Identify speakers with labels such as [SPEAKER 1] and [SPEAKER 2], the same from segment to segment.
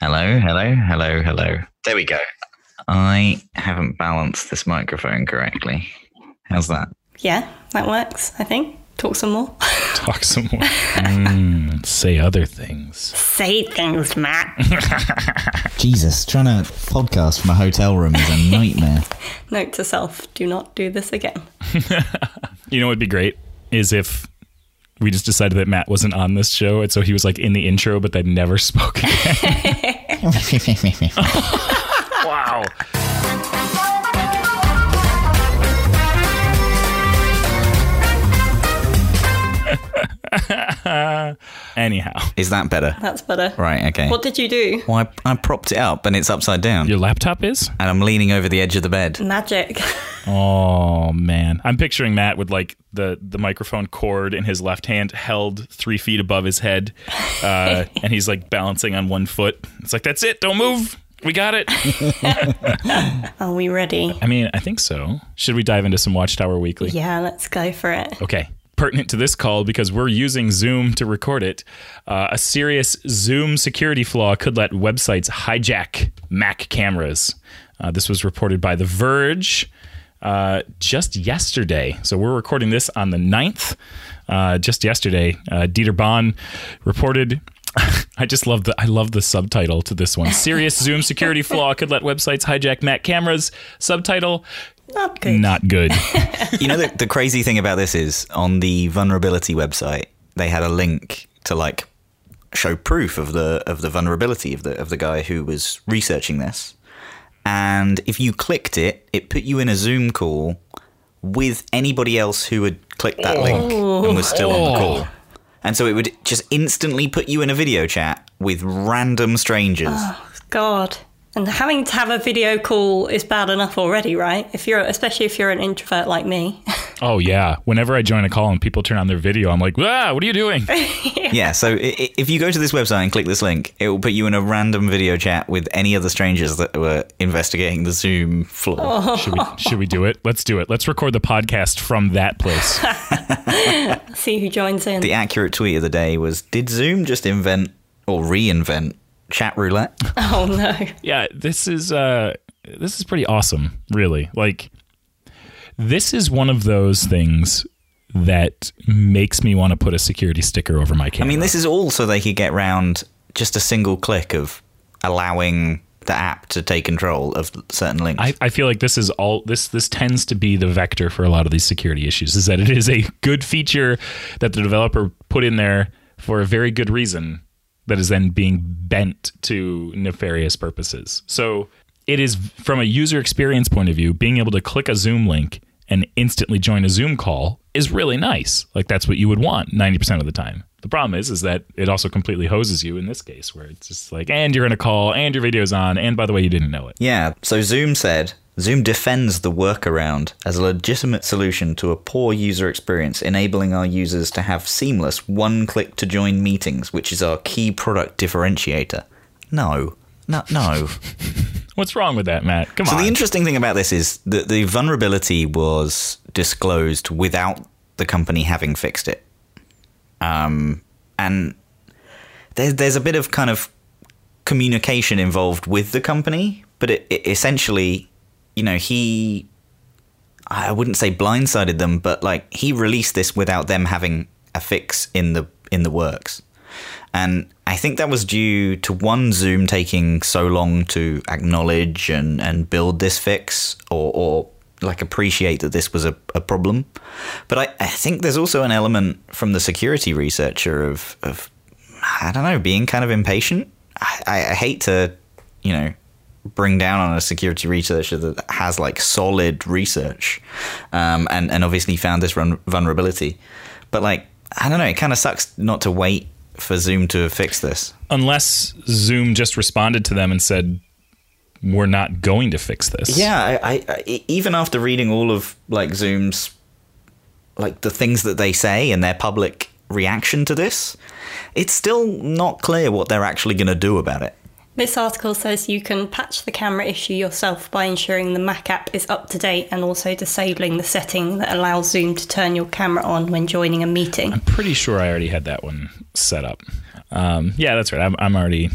[SPEAKER 1] Hello, hello, hello, hello. There we go. I haven't balanced this microphone correctly. How's that?
[SPEAKER 2] Yeah, that works, I think. Talk some more.
[SPEAKER 3] Talk some more. Mm, say other things.
[SPEAKER 2] Say things, Matt.
[SPEAKER 1] Jesus, trying to podcast from a hotel room is a nightmare.
[SPEAKER 2] Note to self do not do this again.
[SPEAKER 3] You know what would be great is if we just decided that Matt wasn't on this show, and so he was like in the intro, but then never spoke again. wow. Anyhow,
[SPEAKER 1] is that better?
[SPEAKER 2] That's better.
[SPEAKER 1] Right, okay.
[SPEAKER 2] What did you do?
[SPEAKER 1] Well, I, I propped it up and it's upside down.
[SPEAKER 3] your laptop is?
[SPEAKER 1] and I'm leaning over the edge of the bed.
[SPEAKER 2] Magic.
[SPEAKER 3] Oh man, I'm picturing Matt with like the the microphone cord in his left hand, held three feet above his head, uh, and he's like balancing on one foot. It's like that's it, don't move. We got it.
[SPEAKER 2] Are we ready?
[SPEAKER 3] I mean, I think so. Should we dive into some Watchtower Weekly?
[SPEAKER 2] Yeah, let's go for it.
[SPEAKER 3] Okay. Pertinent to this call because we're using Zoom to record it. Uh, a serious Zoom security flaw could let websites hijack Mac cameras. Uh, this was reported by The Verge uh, just yesterday. So we're recording this on the 9th. Uh, just yesterday, uh, Dieter Bohn reported. I just love the I love the subtitle to this one. Serious Zoom security flaw could let websites hijack Mac cameras. Subtitle:
[SPEAKER 2] Not good.
[SPEAKER 3] Not good.
[SPEAKER 1] you know, the, the crazy thing about this is on the vulnerability website, they had a link to like show proof of the of the vulnerability of the of the guy who was researching this. And if you clicked it, it put you in a Zoom call with anybody else who had clicked that link and was still on the oh. call. And so it would just instantly put you in a video chat with random strangers.
[SPEAKER 2] Oh, God. And having to have a video call is bad enough already, right? If you're, especially if you're an introvert like me.
[SPEAKER 3] Oh yeah. Whenever I join a call and people turn on their video, I'm like, ah, what are you doing?
[SPEAKER 1] Yeah, so i- i- if you go to this website and click this link, it will put you in a random video chat with any other strangers that were investigating the Zoom flaw.
[SPEAKER 3] should we should we do it? Let's do it. Let's record the podcast from that place.
[SPEAKER 2] See who joins in.
[SPEAKER 1] The accurate tweet of the day was Did Zoom just invent or reinvent chat roulette?
[SPEAKER 2] oh no.
[SPEAKER 3] yeah, this is uh this is pretty awesome, really. Like this is one of those things that makes me want to put a security sticker over my camera.
[SPEAKER 1] I mean, this is all so they could get round just a single click of allowing the app to take control of certain links.
[SPEAKER 3] I, I feel like this is all this this tends to be the vector for a lot of these security issues is that it is a good feature that the developer put in there for a very good reason that is then being bent to nefarious purposes. So it is from a user experience point of view, being able to click a Zoom link and instantly join a Zoom call is really nice. Like that's what you would want 90% of the time. The problem is is that it also completely hoses you in this case where it's just like and you're in a call and your video's on and by the way you didn't know it.
[SPEAKER 1] Yeah, so Zoom said Zoom defends the workaround as a legitimate solution to a poor user experience, enabling our users to have seamless one click to join meetings, which is our key product differentiator. No, no, no.
[SPEAKER 3] What's wrong with that, Matt? Come
[SPEAKER 1] so
[SPEAKER 3] on.
[SPEAKER 1] the interesting thing about this is that the vulnerability was disclosed without the company having fixed it. Um, and there's there's a bit of kind of communication involved with the company, but it, it essentially, you know, he I wouldn't say blindsided them, but like he released this without them having a fix in the in the works. And I think that was due to one Zoom taking so long to acknowledge and, and build this fix or, or like appreciate that this was a, a problem. But I, I think there's also an element from the security researcher of, of I don't know, being kind of impatient. I, I hate to, you know, bring down on a security researcher that has like solid research um, and, and obviously found this run- vulnerability. But like, I don't know, it kind of sucks not to wait for Zoom to fix this.
[SPEAKER 3] Unless Zoom just responded to them and said, "We're not going to fix this."
[SPEAKER 1] Yeah, I, I, I even after reading all of like Zoom's like the things that they say and their public reaction to this, it's still not clear what they're actually going to do about it.
[SPEAKER 2] This article says you can patch the camera issue yourself by ensuring the Mac app is up to date and also disabling the setting that allows Zoom to turn your camera on when joining a meeting.
[SPEAKER 3] I'm pretty sure I already had that one set up. Um, yeah, that's right. I'm, I'm already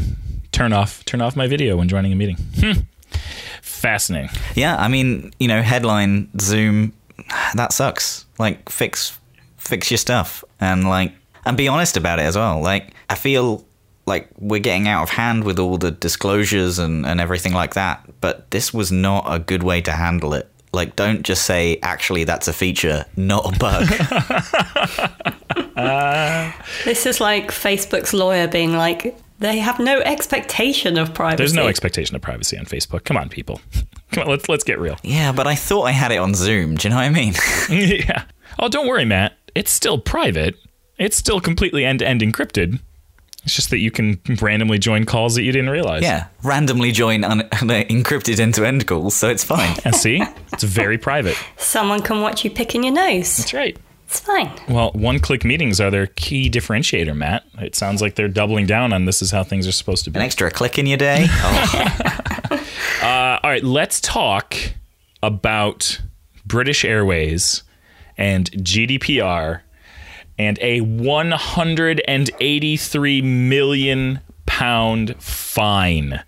[SPEAKER 3] turn off turn off my video when joining a meeting. Hmm. Fascinating.
[SPEAKER 1] Yeah, I mean, you know, headline Zoom, that sucks. Like, fix fix your stuff and like and be honest about it as well. Like, I feel like we're getting out of hand with all the disclosures and, and everything like that, but this was not a good way to handle it. Like, don't just say, actually, that's a feature, not a bug.
[SPEAKER 2] This is like Facebook's lawyer being like, they have no expectation of privacy.
[SPEAKER 3] There's no expectation of privacy on Facebook. Come on, people. Come on, let's let's get real.
[SPEAKER 1] yeah, but I thought I had it on Zoom. Do you know what I mean?
[SPEAKER 3] yeah. Oh, don't worry, Matt. It's still private. It's still completely end to end encrypted. It's just that you can randomly join calls that you didn't realize.
[SPEAKER 1] yeah, randomly join un- encrypted end to end calls, so it's fine.
[SPEAKER 3] And see, it's very private.
[SPEAKER 2] Someone can watch you picking your nose.
[SPEAKER 3] That's right.
[SPEAKER 2] It's fine.
[SPEAKER 3] Well, one click meetings are their key differentiator, Matt. It sounds like they're doubling down on this is how things are supposed to be.
[SPEAKER 1] An extra click in your day. Oh,
[SPEAKER 3] Uh, all right, let's talk about British Airways and GDPR and a 183 million pound fine.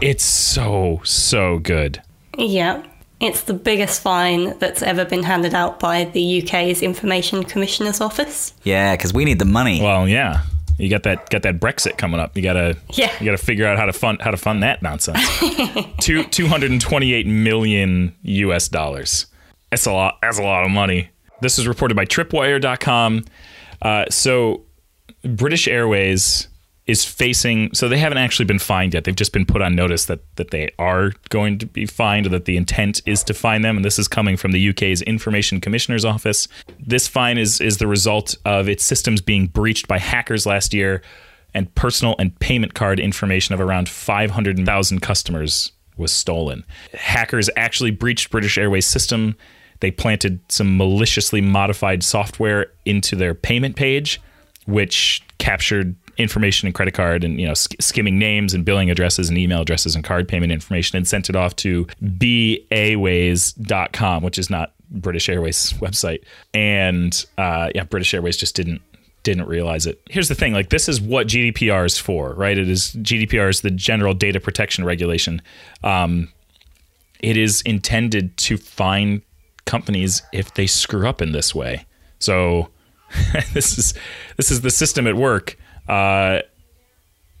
[SPEAKER 3] It's so, so good.
[SPEAKER 2] Yeah. It's the biggest fine that's ever been handed out by the UK's Information Commissioner's Office.
[SPEAKER 1] yeah, because we need the money.
[SPEAKER 3] Well, yeah. You got that got that Brexit coming up. You gotta
[SPEAKER 2] Yeah.
[SPEAKER 3] you gotta figure out how to fund how to fund that nonsense. Two two hundred and twenty eight million US dollars. That's a lot. That's a lot of money. This is reported by Tripwire.com. Uh, so British Airways is facing. So they haven't actually been fined yet. They've just been put on notice that that they are going to be fined, or that the intent is to fine them. And this is coming from the UK's Information Commissioner's Office. This fine is is the result of its systems being breached by hackers last year, and personal and payment card information of around 500,000 customers was stolen. Hackers actually breached British Airways system. They planted some maliciously modified software into their payment page, which captured information and credit card and you know sk- skimming names and billing addresses and email addresses and card payment information and sent it off to baways.com which is not british airways website. And uh, yeah british airways just didn't didn't realize it. Here's the thing like this is what gdpr is for right? It is gdpr is the general data protection regulation. Um, it is intended to fine companies if they screw up in this way. So this is this is the system at work. Uh,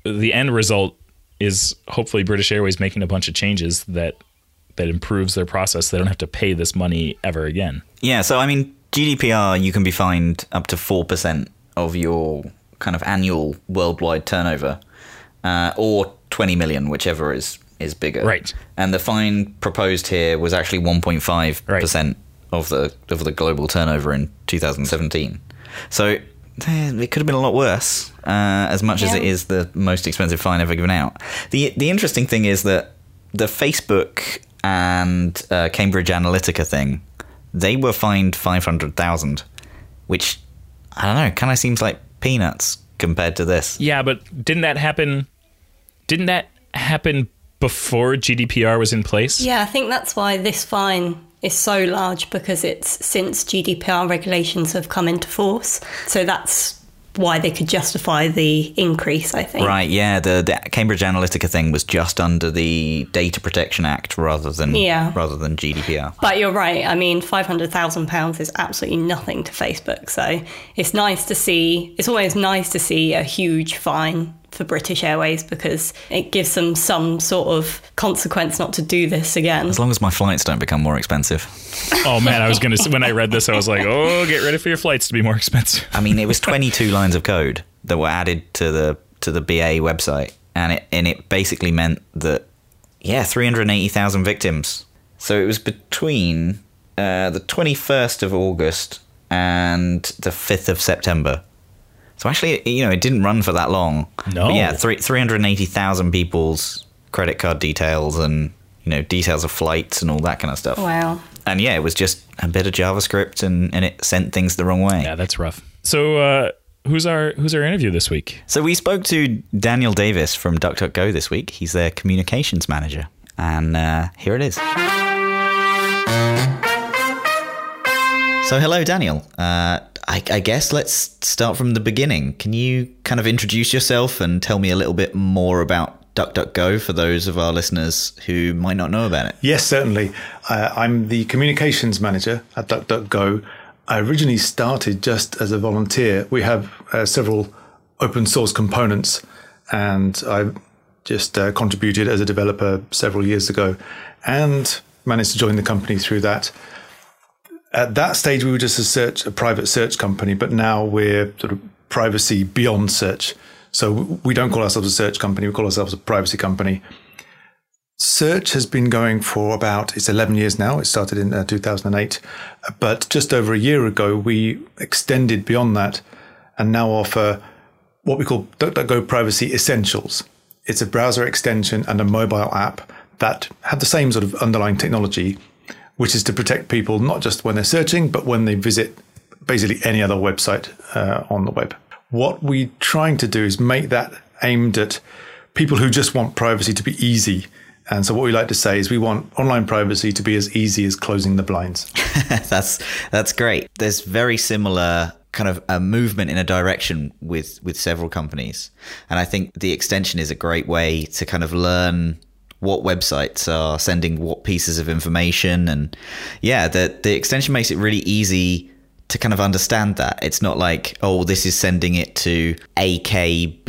[SPEAKER 3] the end result is hopefully British Airways making a bunch of changes that that improves their process. They don't have to pay this money ever again.
[SPEAKER 1] Yeah, so I mean, GDPR, you can be fined up to 4% of your kind of annual worldwide turnover, uh, or 20 million, whichever is, is bigger.
[SPEAKER 3] Right.
[SPEAKER 1] And the fine proposed here was actually 1.5% of the of the global turnover in 2017. So it could have been a lot worse, uh, as much as it is the most expensive fine ever given out. The the interesting thing is that the Facebook and uh, Cambridge Analytica thing, they were fined five hundred thousand, which I don't know, kind of seems like peanuts compared to this.
[SPEAKER 3] Yeah, but didn't that happen? Didn't that happen before GDPR was in place?
[SPEAKER 2] Yeah, I think that's why this fine is so large because it's since GDPR regulations have come into force. So that's why they could justify the increase, I think.
[SPEAKER 1] Right, yeah, the, the Cambridge Analytica thing was just under the Data Protection Act rather than
[SPEAKER 2] Yeah.
[SPEAKER 1] rather than GDPR.
[SPEAKER 2] But you're right. I mean, five hundred thousand pounds is absolutely nothing to Facebook. So it's nice to see. It's always nice to see a huge fine for British Airways because it gives them some sort of consequence not to do this again.
[SPEAKER 1] As long as my flights don't become more expensive.
[SPEAKER 3] Oh man, I was gonna. When I read this, I was like, oh, get ready for your flights to be more expensive.
[SPEAKER 1] I mean, it was 22 lines of code that were added to the to the BA website, and it and it basically meant that yeah, 380,000 victims. So it was between uh, the 21st of August and the 5th of September. So actually, you know, it didn't run for that long.
[SPEAKER 3] No.
[SPEAKER 1] But yeah, three, 380,000 people's credit card details and you know details of flights and all that kind of stuff.
[SPEAKER 2] Wow.
[SPEAKER 1] And yeah, it was just a bit of JavaScript and, and it sent things the wrong way.
[SPEAKER 3] Yeah, that's rough. So, uh, who's our who's our interview this week?
[SPEAKER 1] So we spoke to Daniel Davis from DuckDuckGo this week. He's their communications manager, and uh, here it is. So, hello, Daniel. Uh, I, I, guess let's start from the beginning. Can you kind of introduce yourself and tell me a little bit more about DuckDuckGo for those of our listeners who might not know about it?
[SPEAKER 4] Yes, certainly. Uh, I'm the communications manager at DuckDuckGo. I originally started just as a volunteer. We have uh, several open source components, and I just uh, contributed as a developer several years ago and managed to join the company through that. At that stage, we were just a search, a private search company, but now we're sort of privacy beyond search. So we don't call ourselves a search company; we call ourselves a privacy company. Search has been going for about it's 11 years now. It started in uh, 2008, but just over a year ago, we extended beyond that and now offer what we call DuckDuckGo Privacy Essentials. It's a browser extension and a mobile app that have the same sort of underlying technology, which is to protect people not just when they're searching, but when they visit basically any other website uh, on the web. What we're trying to do is make that aimed at people who just want privacy to be easy. And so what we like to say is we want online privacy to be as easy as closing the blinds.
[SPEAKER 1] that's that's great. There's very similar kind of a movement in a direction with with several companies and i think the extension is a great way to kind of learn what websites are sending what pieces of information. And yeah the the extension makes it really easy to kind of understand that. It's not like oh this is sending it to akbmi.fb.com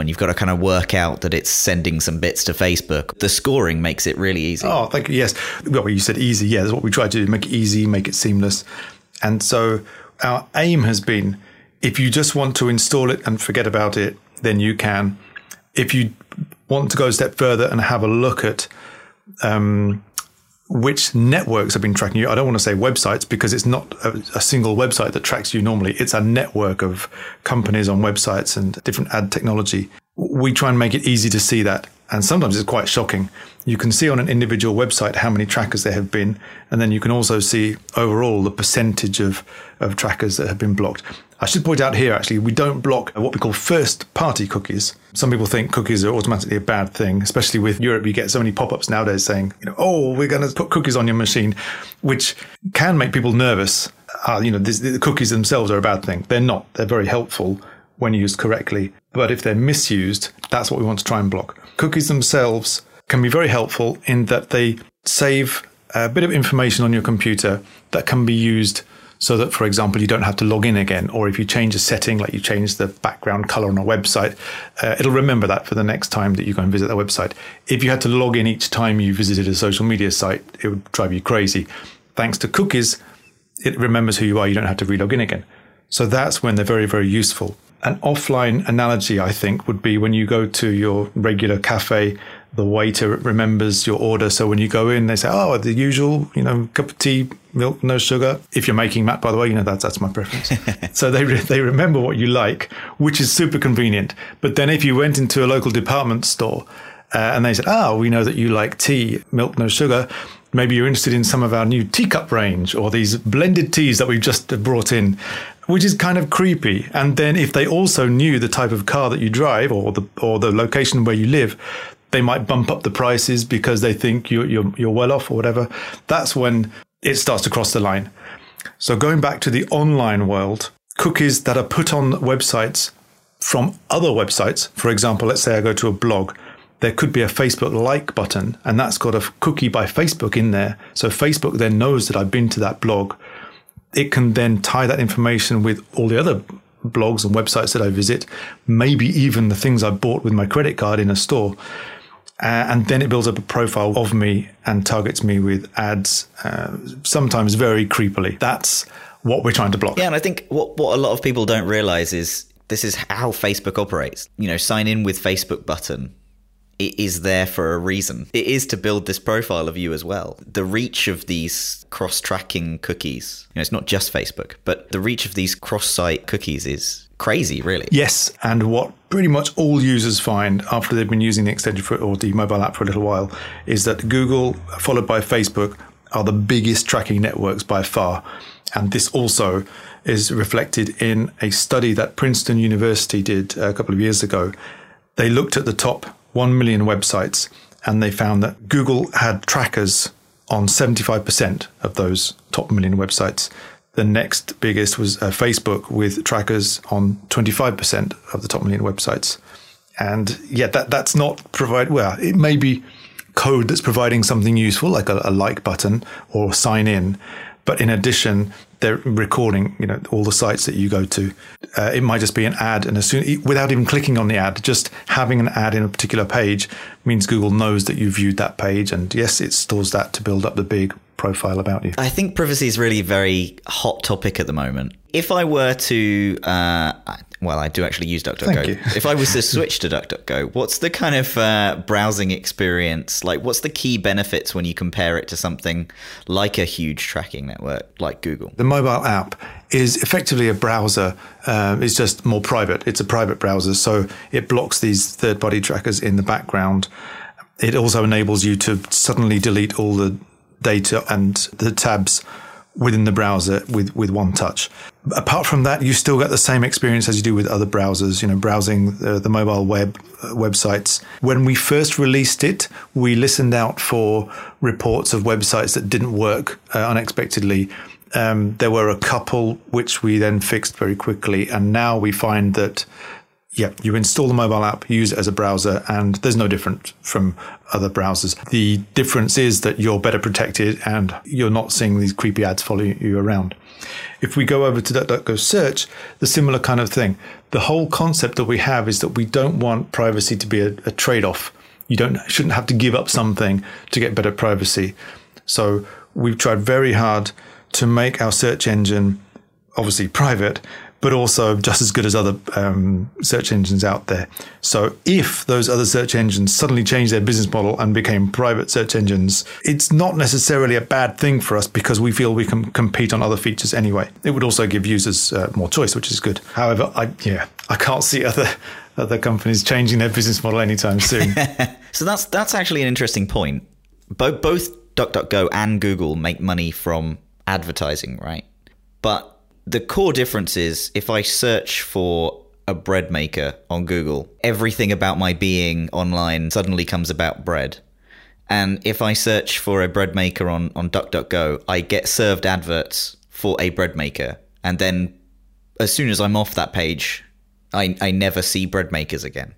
[SPEAKER 1] and you've got to kind of work out that it's sending some bits to facebook. The scoring makes it really easy.
[SPEAKER 4] Oh thank you. Yes. Well you said easy. Yeah that's what we try to do make it easy make it seamless. And so our aim has been if you just want to install it and forget about it, then you can. If you want to go a step further and have a look at um, which networks have been tracking you, I don't want to say websites because it's not a, a, single website that tracks you normally. It's a network of companies on websites and different ad technology. We try and make it easy to see that. And sometimes it's quite shocking. You can see on an individual website how many trackers there have been, and then you can also see overall the percentage of, of trackers that have been blocked. I should point out here, actually, we don't block what we call first party cookies. Some people think cookies are automatically a bad thing, especially with Europe. You get so many pop ups nowadays saying, you know, oh, we're going to put cookies on your machine, which can make people nervous. Uh, you know, this, the cookies themselves are a bad thing. They're not, they're very helpful when used correctly. But if they're misused, that's what we want to try and block. Cookies themselves can be very helpful in that they save a bit of information on your computer that can be used so that, for example, you don't have to log in again. Or if you change a setting, like you change the background color on a website, uh, it'll remember that for the next time that you go and visit that website. If you had to log in each time you visited a social media site, it would drive you crazy. Thanks to cookies, it remembers who you are. You don't have to relog in again. So that's when they're very, very useful. An offline analogy, I think, would be when you go to your regular cafe the waiter remembers your order. So when you go in, they say, "Oh, the usual, you know, cup of tea, milk, no sugar." If you're making Matt, by the way, you know that's that's my preference. so they re- they remember what you like, which is super convenient. But then if you went into a local department store uh, and they said, "Oh, we know that you like tea, milk, no sugar," maybe you're interested in some of our new teacup range or these blended teas that we've just brought in which is kind of creepy. And then if they also knew the type of car that you drive or the or the location where you live, they might bump up the prices because they think you're, you're, you're well off or whatever. That's when it starts to cross the line. So going back to the online world, cookies that are put on websites from other websites, for example, let's say I go to a blog, there could be a Facebook like button and that's got a cookie by Facebook in there. So Facebook then knows that I've been to that blog. It can then tie that information with all the other blogs and websites that I visit, maybe even the things I bought with my credit card in a store. Uh, and then it builds up a profile of me and targets me with ads, uh, sometimes very creepily. That's what we're trying to block.
[SPEAKER 1] Yeah, and I think what, what a lot of people don't realize is this is how Facebook operates. You know, sign in with Facebook button. It is there for a reason. It is to build this profile of you as well. The reach of these cross tracking cookies, you know, it's not just Facebook, but the reach of these cross site cookies is crazy, really.
[SPEAKER 4] Yes, and what pretty much all users find after they've been using the extension for, or the mobile app for a little while is that Google, followed by Facebook, are the biggest tracking networks by far. And this also is reflected in a study that Princeton University did a couple of years ago. They looked at the top 1 million websites and they found that Google had trackers on 75% of those top million websites. The next biggest was uh, Facebook with trackers on 25% of the top million websites. And yeah, that, that's not provide, well, it may be code that's providing something useful, like a, a like button or sign in. But in addition, they're recording, you know, all the sites that you go to. Uh, it might just be an ad, and as soon without even clicking on the ad, just having an ad in a particular page means Google knows that you viewed that page, and yes, it stores that to build up the big profile about you.
[SPEAKER 1] I think privacy is really a very hot topic at the moment. If I were to, uh, well, I do actually use DuckDuckGo. if I was to switch to DuckDuckGo, what's the kind of uh, browsing experience like? What's the key benefits when you compare it to something like a huge tracking network like Google?
[SPEAKER 4] The mobile app is effectively a browser. Uh, it's just more private. It's a private browser, so it blocks these third-party trackers in the background. It also enables you to suddenly delete all the data and the tabs within the browser with, with one touch. Apart from that, you still get the same experience as you do with other browsers, you know, browsing the, the mobile web uh, websites. When we first released it, we listened out for reports of websites that didn't work uh, unexpectedly. Um, there were a couple which we then fixed very quickly. And now we find that yeah, you install the mobile app, use it as a browser, and there's no different from other browsers. The difference is that you're better protected and you're not seeing these creepy ads follow you around. If we go over to DuckDuckGo search, the similar kind of thing. The whole concept that we have is that we don't want privacy to be a, a trade-off. You don't shouldn't have to give up something to get better privacy. So we've tried very hard to make our search engine obviously private, but also just as good as other um, search engines out there. So if those other search engines suddenly changed their business model and became private search engines, it's not necessarily a bad thing for us because we feel we can compete on other features anyway. It would also give users uh, more choice, which is good. However, I yeah, I can't see other other companies changing their business model anytime soon.
[SPEAKER 1] so that's that's actually an interesting point. Both both DuckDuckGo and Google make money from advertising, right? But the core difference is if I search for a bread maker on Google, everything about my being online suddenly comes about bread. And if I search for a bread maker on, on DuckDuckGo, I get served adverts for a bread maker. And then as soon as I'm off that page, I, I never see bread makers again.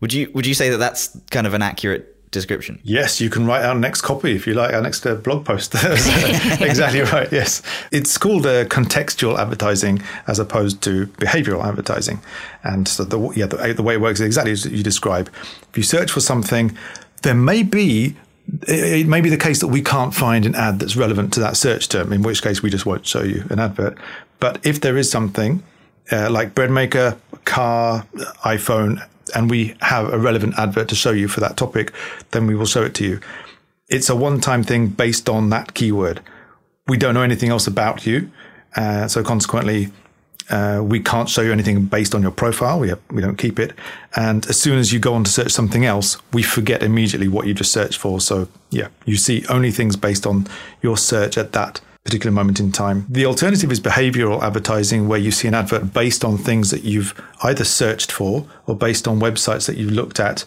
[SPEAKER 1] Would you would you say that that's kind of an accurate description.
[SPEAKER 4] Yes, you can write our next copy if you like, our next uh, blog post. exactly right. Yes, it's called uh, contextual advertising as opposed to behavioral advertising, and so the yeah the, the way it works is exactly as you describe. If you search for something, there may be it may be the case that we can't find an ad that's relevant to that search term, in which case we just won't show you an advert. But if there is something uh, like bread maker, car, iPhone, and we have a relevant advert to show you for that topic, then we will show it to you. It's a one time thing based on that keyword. We don't know anything else about you. Uh, so consequently, uh, we can't show you anything based on your profile. We have, we don't keep it. And as soon as you go on to search something else, we forget immediately what you just searched for. So yeah, you see only things based on your search at that particular moment in time. The alternative is behavioral advertising, where you see an advert based on things that you've either searched for or based on websites that you've looked at.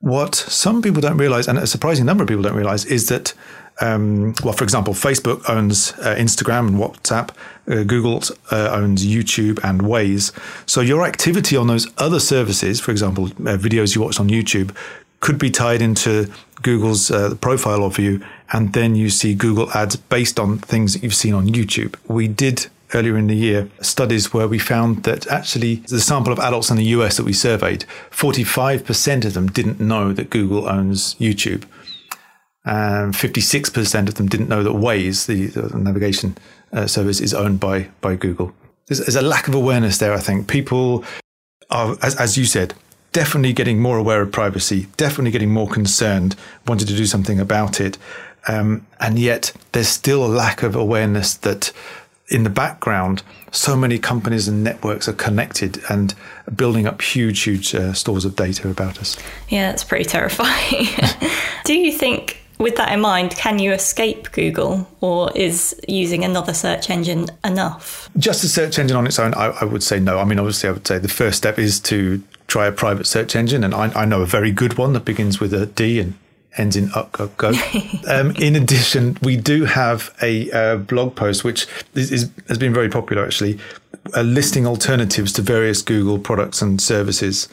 [SPEAKER 4] What some people don't realize, and a surprising number of people don't realize, is that, um, well, for example, Facebook owns uh, Instagram and WhatsApp, uh, Google uh, owns YouTube and Waze. So your activity on those other services, for example, uh, videos you watch on YouTube, could be tied into Google's uh, profile of you, and then you see Google ads based on things that you've seen on YouTube. We did earlier in the year studies where we found that actually the sample of adults in the US that we surveyed, 45% of them didn't know that Google owns YouTube. And 56% of them didn't know that Waze, the, the navigation uh, service, is owned by, by Google. There's, there's, a lack of awareness there, I think. People are, as, as you said, definitely getting more aware of privacy, definitely getting more concerned, wanted to do something about it. Um, and yet there's still a lack of awareness that in the background, so many companies and networks are connected and building up huge, huge uh, stores of data about us.
[SPEAKER 2] Yeah, it's pretty terrifying. do you think with that in mind, can you escape Google or is using another search engine enough?
[SPEAKER 4] Just a search engine on its own, I, I, would say no. I mean, obviously, I would say the first step is to try a private search engine. And I, I know a very good one that begins with a D and ends in up go go. um, in addition, we do have a uh, blog post which is, is, has been very popular actually, uh, listing alternatives to various Google products and services.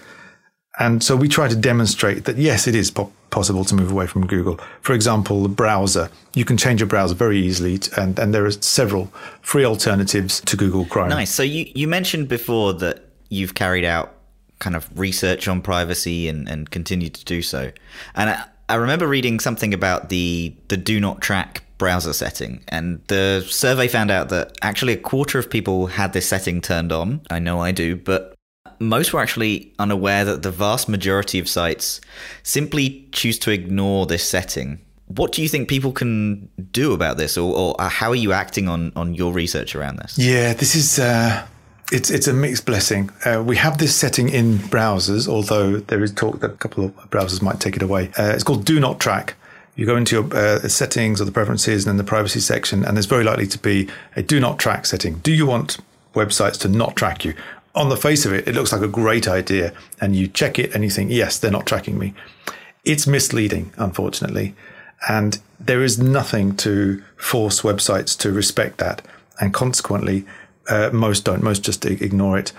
[SPEAKER 4] And so we try to demonstrate that yes, it is po- possible to move away from Google. For example, the browser. You can change your browser very easily, t- and, and there are several free alternatives to Google Chrome.
[SPEAKER 1] Nice. So you, you mentioned before that you've carried out kind of research on privacy and, and continue to do so. And I, I remember reading something about the the do not track browser setting and the survey found out that actually a quarter of people had this setting turned on. I know I do, but most were actually unaware that the vast majority of sites simply choose to ignore this setting. What do you think people can do about this, or, or how are you acting on, on your research around this?
[SPEAKER 4] Yeah, this is uh, it's it's a mixed blessing. Uh, we have this setting in browsers, although there is talk that a couple of browsers might take it away. Uh, it's called Do Not Track. You go into your uh, settings or the preferences and then the privacy section, and there's very likely to be a Do Not Track setting. Do you want websites to not track you? On the face of it, it looks like a great idea, and you check it and you think, yes, they're not tracking me. It's misleading, unfortunately, and there is nothing to force websites to respect that, and consequently uh, most don't. Most just ignore it.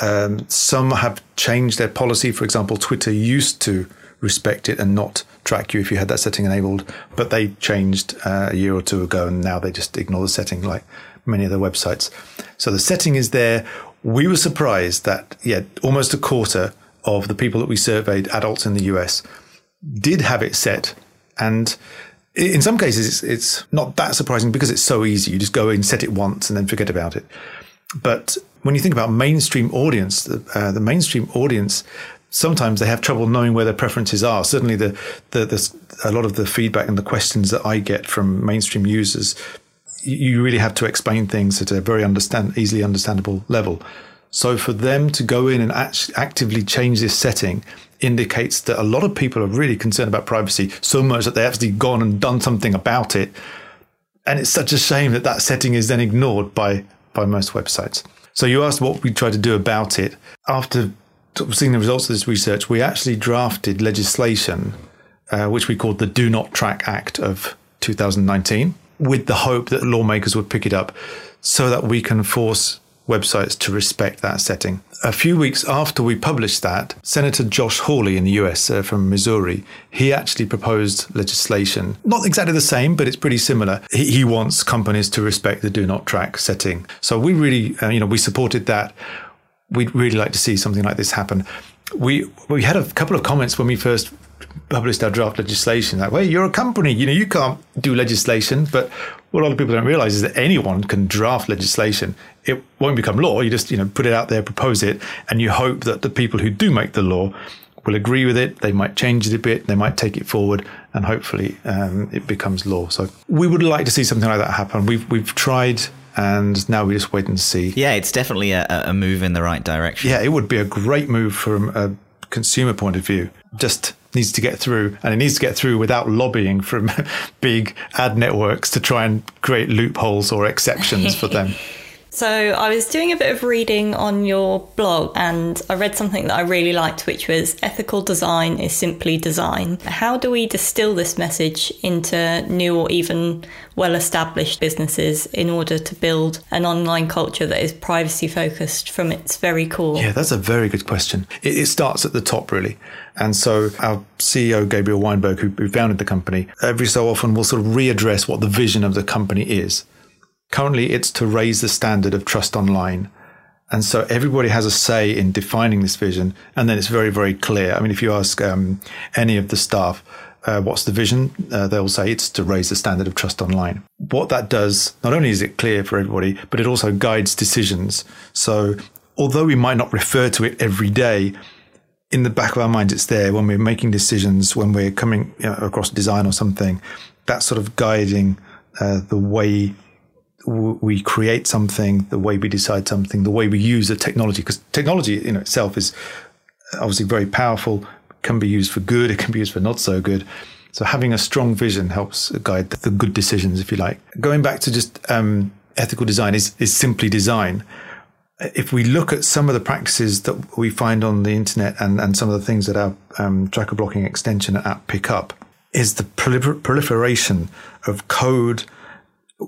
[SPEAKER 4] Um, some have changed their policy. For example, Twitter used to respect it and not track you if you had that setting enabled, but they changed uh, a year or two ago, and now they just ignore the setting like many other websites. So the setting is there. We were surprised that yeah, almost a quarter of the people that we surveyed, adults in the US, did have it set, and in some cases, it's, it's, not that surprising because it's so easy. You just go in, set it once, and then forget about it. But when you think about mainstream audience, uh, the mainstream audience, sometimes they have trouble knowing where their preferences are. Certainly, the, the, the, a lot of the feedback and the questions that I get from mainstream users, you really have to explain things at a very understand, easily understandable level. So for them to go in and act- actively change this setting indicates that a lot of people are really concerned about privacy so much that they've actually gone and done something about it. And it's such a shame that that setting is then ignored by, by most websites. So you asked what we try to do about it. After seeing the results of this research, we actually drafted legislation, uh, which we called the Do Not Track Act of 2019, with the hope that lawmakers would pick it up so that we can force websites to respect that setting. A few weeks after we published that, Senator Josh Hawley in the US uh, from Missouri, he actually proposed legislation, not exactly the same, but it's pretty similar. He, he wants companies to respect the do not track setting. So we really, uh, you know, we supported that. We'd really like to see something like this happen. We we had a couple of comments when we first published our draft legislation. Like, well, you're a company, you know, you can't do legislation. But what a lot of people don't realize is that anyone can draft legislation. It won't become law. You just, you know, put it out there, propose it, and you hope that the people who do make the law will agree with it. They might change it a bit. They might take it forward, and hopefully um, it becomes law. So we would like to see something like that happen. We've we've tried. And now we just wait and see.
[SPEAKER 1] Yeah, it's definitely a, a move in the right direction.
[SPEAKER 4] Yeah, it would be a great move from a consumer point of view. Just needs to get through, and it needs to get through without lobbying from big ad networks to try and create loopholes or exceptions for them.
[SPEAKER 2] So I was doing a bit of reading on your blog and I read something that I really liked, which was ethical design is simply design. How do we distill this message into new or even well established businesses in order to build an online culture that is privacy focused from its very core?
[SPEAKER 4] Yeah, that's a very good question. It, it starts at the top, really. And so our CEO, Gabriel Weinberg, who, who founded the company, every so often will sort of readdress what the vision of the company is. Currently, it's to raise the standard of trust online. And so everybody has a say in defining this vision. And then it's very, very clear. I mean, if you ask um, any of the staff, uh, what's the vision? Uh, they'll say it's to raise the standard of trust online. What that does, not only is it clear for everybody, but it also guides decisions. So although we might not refer to it every day, in the back of our minds, it's there when we're making decisions, when we're coming you know, across design or something. That's sort of guiding uh, the way we create something, the way we decide something, the way we use the technology, because technology in itself is obviously very powerful, can be used for good, it can be used for not so good. So having a strong vision helps guide the good decisions, if you like. Going back to just um, ethical design is, is simply design. If we look at some of the practices that we find on the internet and, and some of the things that our um, tracker blocking extension app pick up, is the prolifer- proliferation of code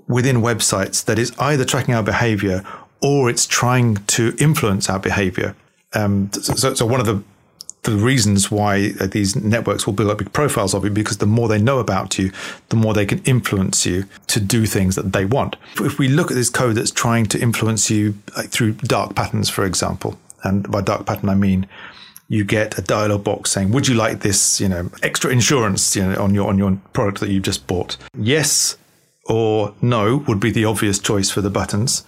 [SPEAKER 4] within websites that is either tracking our behavior or it's trying to influence our behavior. Um, so, so one of the the reasons why these networks will build up big profiles of you because the more they know about you, the more they can influence you to do things that they want. If we look at this code that's trying to influence you like through dark patterns, for example, and by dark pattern I mean you get a dialog box saying, "Would you like this, you know, extra insurance, you know, on your on your product that you've just bought?" Yes or no would be the obvious choice for the buttons.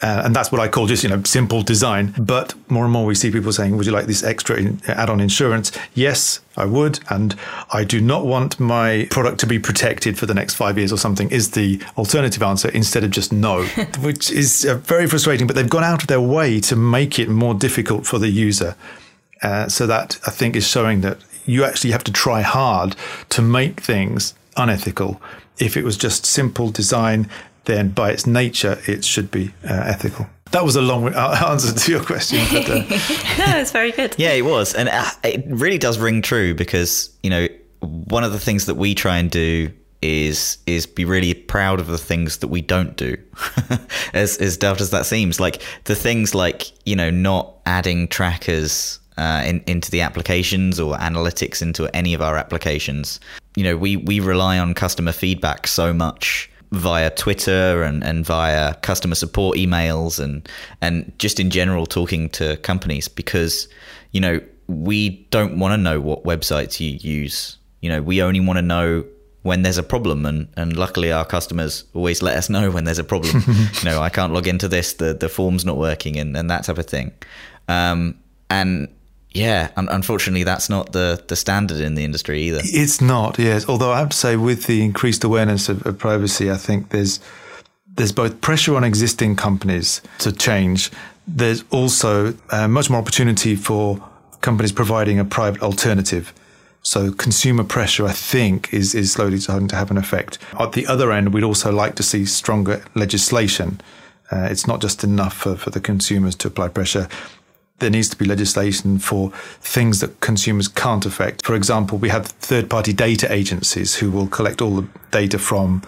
[SPEAKER 4] Uh, and that's what I call just you know simple design. But more and more we see people saying, "Would you like this extra in, add-on insurance?" Yes, I would, and I do not want my product to be protected for the next five years or something. Is the alternative answer instead of just no, which is uh, very frustrating. But they've gone out of their way to make it more difficult for the user. Uh, so that I think is showing that you actually have to try hard to make things unethical. If it was just simple design then by its nature, it should be uh, ethical. That was a long answer to your question. But, uh,
[SPEAKER 2] no, it's very good.
[SPEAKER 1] Yeah, it was. And uh, it really does ring true because, you know, one of the things that we try and do is is be really proud of the things that we don't do as as daft as that seems like the things like you know not adding trackers uh, in, into the applications or analytics into any of our applications you know we we rely on customer feedback so much via Twitter and, and via customer support emails and and just in general talking to companies because you know we don't want to know what websites you use. You know, we only want to know when there's a problem and, and luckily our customers always let us know when there's a problem. you know, I can't log into this, the the form's not working and, and that type of thing. Um, and yeah, un- unfortunately, that's not the, the standard in the industry either.
[SPEAKER 4] It's not, yes. Although I have to say, with the increased awareness of, of privacy, I think there's there's both pressure on existing companies to change. There's also uh, much more opportunity for companies providing a private alternative. So consumer pressure, I think, is, is slowly starting to have an effect. At the other end, we'd also like to see stronger legislation. Uh, it's not just enough for, for the consumers to apply pressure there needs to be legislation for things that consumers can't affect. For example, we have third party data agencies who will collect all the data from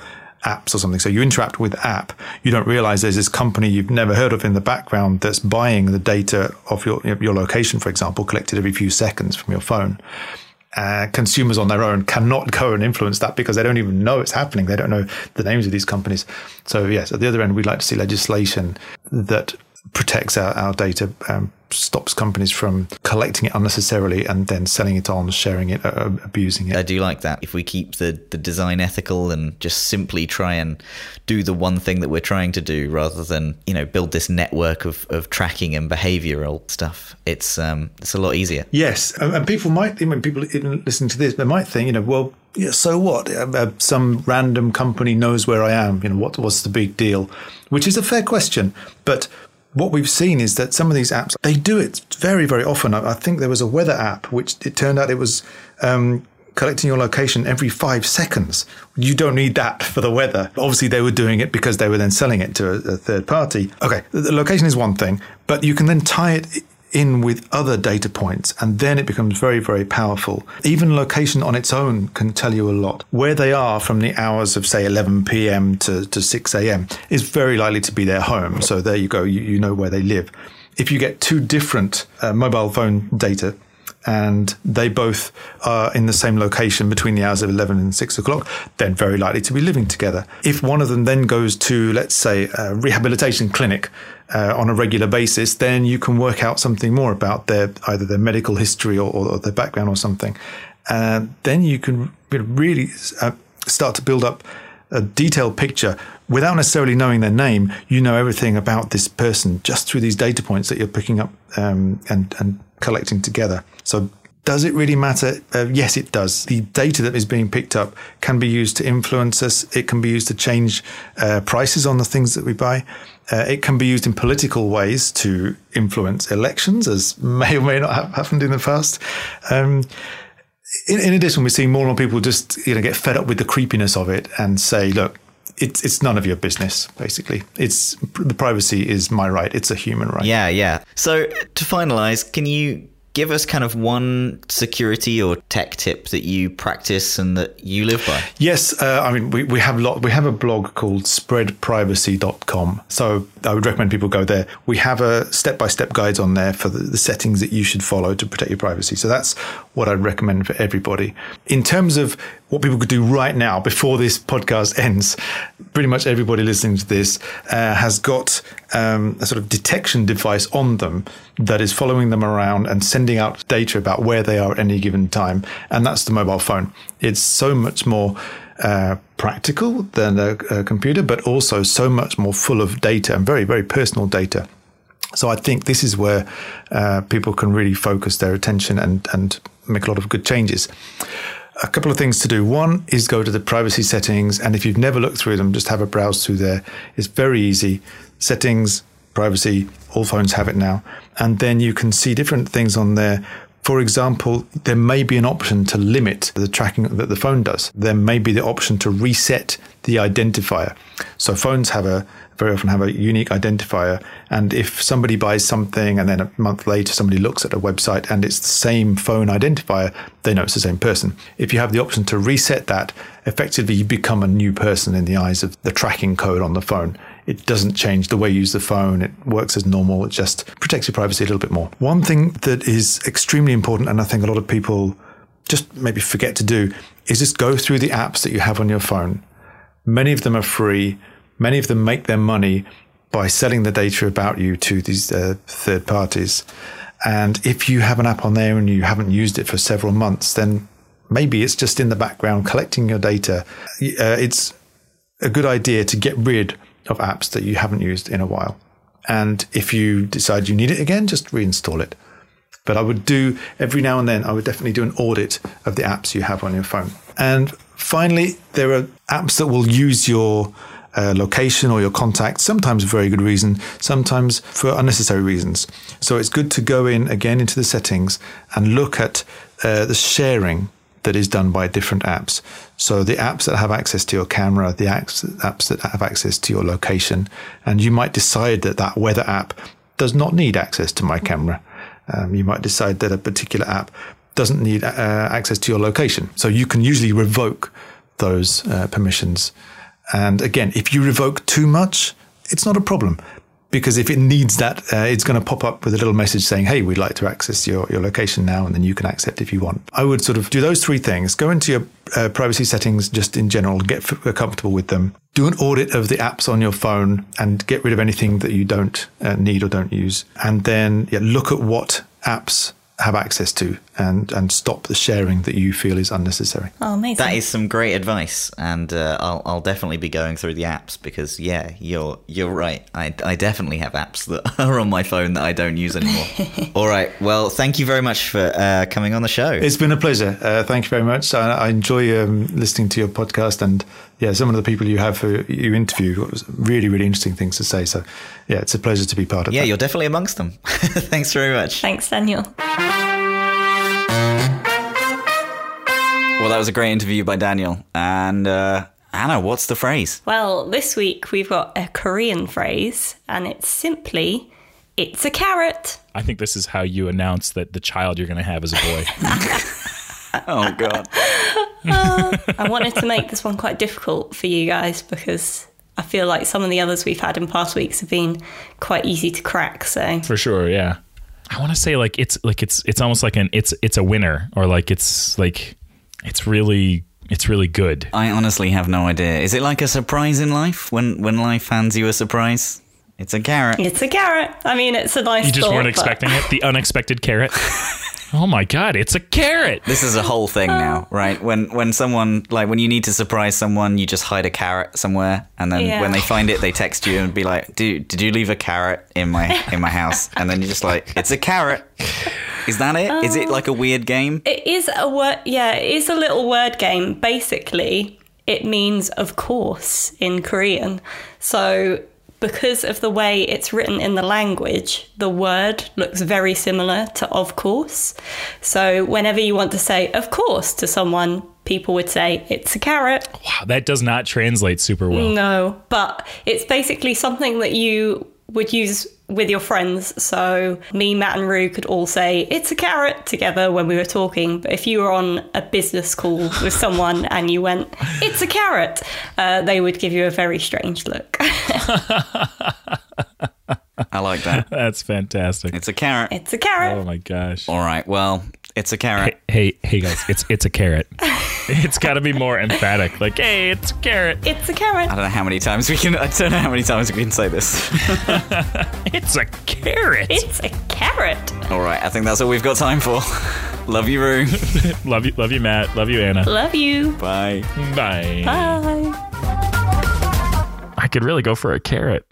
[SPEAKER 4] apps or something. So you interact with app, you don't realize there's this company you've never heard of in the background that's buying the data of your your location, for example, collected every few seconds from your phone. Uh, consumers on their own cannot go and influence that because they don't even know it's happening. They don't know the names of these companies. So yes, at the other end, we'd like to see legislation that protects our, our data, um, stops companies from collecting it unnecessarily and then selling it on, sharing it, uh, abusing it.
[SPEAKER 1] I do like that. If we keep the, the design ethical and just simply try and do the one thing that we're trying to do rather than, you know, build this network of, of tracking and behavioral stuff, it's um, it's a lot easier.
[SPEAKER 4] Yes. And people might, when people even listening to this, they might think, you know, well, yeah, so what? Uh, uh, some random company knows where I am. You know, what what's the big deal? Which is a fair question, but what we've seen is that some of these apps they do it very very often. I, think there was a weather app which it turned out it was um, collecting your location every five seconds. You don't need that for the weather. Obviously, they were doing it because they were then selling it to a, a third party. Okay, the location is one thing, but you can then tie it in with other data points, and then it becomes very, very powerful. Even location on its own can tell you a lot. Where they are from the hours of, say, 11 p.m. to, to 6 a.m. is very likely to be their home. So there you go, you, you know where they live. If you get two different uh, mobile phone data, and they both are in the same location between the hours of 11 and 6 o'clock, then very likely to be living together. If one of them then goes to, let's say, a rehabilitation clinic uh, on a regular basis, then you can work out something more about their either their medical history or, or their background or something. And uh, then you can really uh, start to build up a detailed picture without necessarily knowing their name. You know everything about this person just through these data points that you're picking up um, and and collecting together. So does it really matter? Uh, yes, it does. The data that is being picked up can be used to influence us. It can be used to change uh, prices on the things that we buy. Uh, it can be used in political ways to influence elections, as may or may not have happened in the past. Um, in, in, addition, we're seeing more and more people just you know get fed up with the creepiness of it and say, look, it's it's none of your business. Basically, it's the privacy is my right. It's a human right.
[SPEAKER 1] Yeah, yeah. So to finalize, can you give us kind of one security or tech tip that you practice and that you live by?
[SPEAKER 4] Yes, uh, I mean we, we have a lot. We have a blog called spreadprivacy.com. So I would recommend people go there. We have a step by step guides on there for the, the settings that you should follow to protect your privacy. So that's what I'd recommend for everybody. In terms of what people could do right now before this podcast ends, pretty much everybody listening to this uh, has got um, a sort of detection device on them that is following them around and sending out data about where they are at any given time. And that's the mobile phone. It's so much more uh, practical than a, a computer, but also so much more full of data and very, very personal data. So I think this is where uh, people can really focus their attention and, and make a lot of good changes. A couple of things to do. One is go to the privacy settings, and if you've never looked through them, just have a browse through there. It's very easy. Settings, privacy, all phones have it now. And then you can see different things on there. For example, there may be an option to limit the tracking that the phone does. There may be the option to reset the identifier. So phones have a very often have a unique identifier. And if somebody buys something and then a month later somebody looks at a website and it's the same phone identifier, they know it's the same person. If you have the option to reset that, effectively you become a new person in the eyes of the tracking code on the phone. It doesn't change the way you use the phone. It works as normal. It just protects your privacy a little bit more. One thing that is extremely important, and I think a lot of people just maybe forget to do, is just go through the apps that you have on your phone. Many of them are free. Many of them make their money by selling the data about you to these uh, third parties. And if you have an app on there and you haven't used it for several months, then maybe it's just in the background collecting your data. Uh, it's a good idea to get rid of apps that you haven't used in a while. And if you decide you need it again, just reinstall it. But I would do every now and then, I would definitely do an audit of the apps you have on your phone. And finally, there are apps that will use your uh, location or your contact, sometimes for very good reason, sometimes for unnecessary reasons. So it's good to go in again into the settings and look at uh, the sharing that is done by different apps. So the apps that have access to your camera, the apps, apps that have access to your location, and you might decide that that weather app does not need access to my camera. Um, you might decide that a particular app doesn't need uh, access to your location. So you can usually revoke those uh, permissions. And again, if you revoke too much, it's not a problem because if it needs that, uh, it's going to pop up with a little message saying, "Hey, we'd like to access your, your location now," and then you can accept if you want. I would sort of do those three things: go into your uh, privacy settings just in general, get f- uh, comfortable with them, do an audit of the apps on your phone, and get rid of anything that you don't uh, need or don't use, and then yeah, look at what apps have access to and and stop the sharing that you feel is unnecessary.
[SPEAKER 2] Oh, amazing.
[SPEAKER 1] That is some great advice, and uh, I'll I'll definitely be going through the apps because yeah, you're you're right. I I definitely have apps that are on my phone that I don't use anymore. All right, well, thank you very much for uh, coming on the show.
[SPEAKER 4] It's been a pleasure. Uh, thank you very much. I, I enjoy um, listening to your podcast and yeah, some of the people you have who you interview was really really interesting things to say. So yeah, it's a pleasure to be part of.
[SPEAKER 1] yeah,
[SPEAKER 4] that.
[SPEAKER 1] you're definitely amongst them. Thanks very much.
[SPEAKER 2] Thanks, Daniel.
[SPEAKER 1] Well, that was a great interview by Daniel. And uh, Anna, what's the phrase?
[SPEAKER 2] Well, this week we've got a Korean phrase, and it's simply, it's a carrot.
[SPEAKER 3] I think this is how you announce that the child you're going to have is a boy.
[SPEAKER 1] Oh God.
[SPEAKER 2] I wanted to make this one quite difficult for you guys because I feel like some of the others we've had in past weeks have been quite easy to crack. So
[SPEAKER 3] For sure, yeah. I want to say like it's like it's it's almost like an it's it's a winner or like it's like it's really it's really good.
[SPEAKER 1] I honestly have no idea. Is it like a surprise in life when when life hands you a surprise? It's a carrot.
[SPEAKER 2] it's a carrot. I mean, it's a nice.
[SPEAKER 3] You just
[SPEAKER 2] thought,
[SPEAKER 3] weren't
[SPEAKER 2] but-
[SPEAKER 3] expecting it. The unexpected carrot. Oh my god, it's a carrot.
[SPEAKER 1] This is a whole thing now, right? When when someone like when you need to surprise someone, you just hide a carrot somewhere, and then
[SPEAKER 2] Yeah.
[SPEAKER 1] when they find it, they text you and be like, "Dude, did you leave a carrot in my in my house?" And then you're just like, "It's a carrot." Is that it? Is it like a weird game?
[SPEAKER 2] It is a word. Yeah, it is a little word game. Basically, it means "of course" in Korean. So. Because of the way it's written in the language, the word looks very similar to of course. So, whenever you want to say of course to someone, people would say it's a carrot.
[SPEAKER 3] Wow, that does not translate super well.
[SPEAKER 2] No, but it's basically something that you would use with your friends. So me, Matt, and Rue could all say "it's a carrot" together when we were talking. But if you were on a business call with someone and you went "it's a carrot," uh, they would give you a very strange look.
[SPEAKER 1] I like that.
[SPEAKER 3] That's fantastic.
[SPEAKER 1] It's a carrot.
[SPEAKER 2] it's a carrot.
[SPEAKER 3] Oh my gosh.
[SPEAKER 1] All right. Well, it's a carrot.
[SPEAKER 3] Hey, hey guys, it's it's a carrot. it's got to be more emphatic. Like, hey, it's a carrot.
[SPEAKER 2] It's a carrot.
[SPEAKER 1] I don't know how many times we can. I don't know how many times we can say this.
[SPEAKER 3] It's a carrot.
[SPEAKER 2] It's a carrot.
[SPEAKER 1] All right. I think that's all we've got time for. Love you, Rue.
[SPEAKER 3] love you, love you, Matt. Love you, Anna.
[SPEAKER 2] Love you.
[SPEAKER 1] Bye.
[SPEAKER 3] Bye.
[SPEAKER 2] Bye.
[SPEAKER 3] I could really go for a carrot.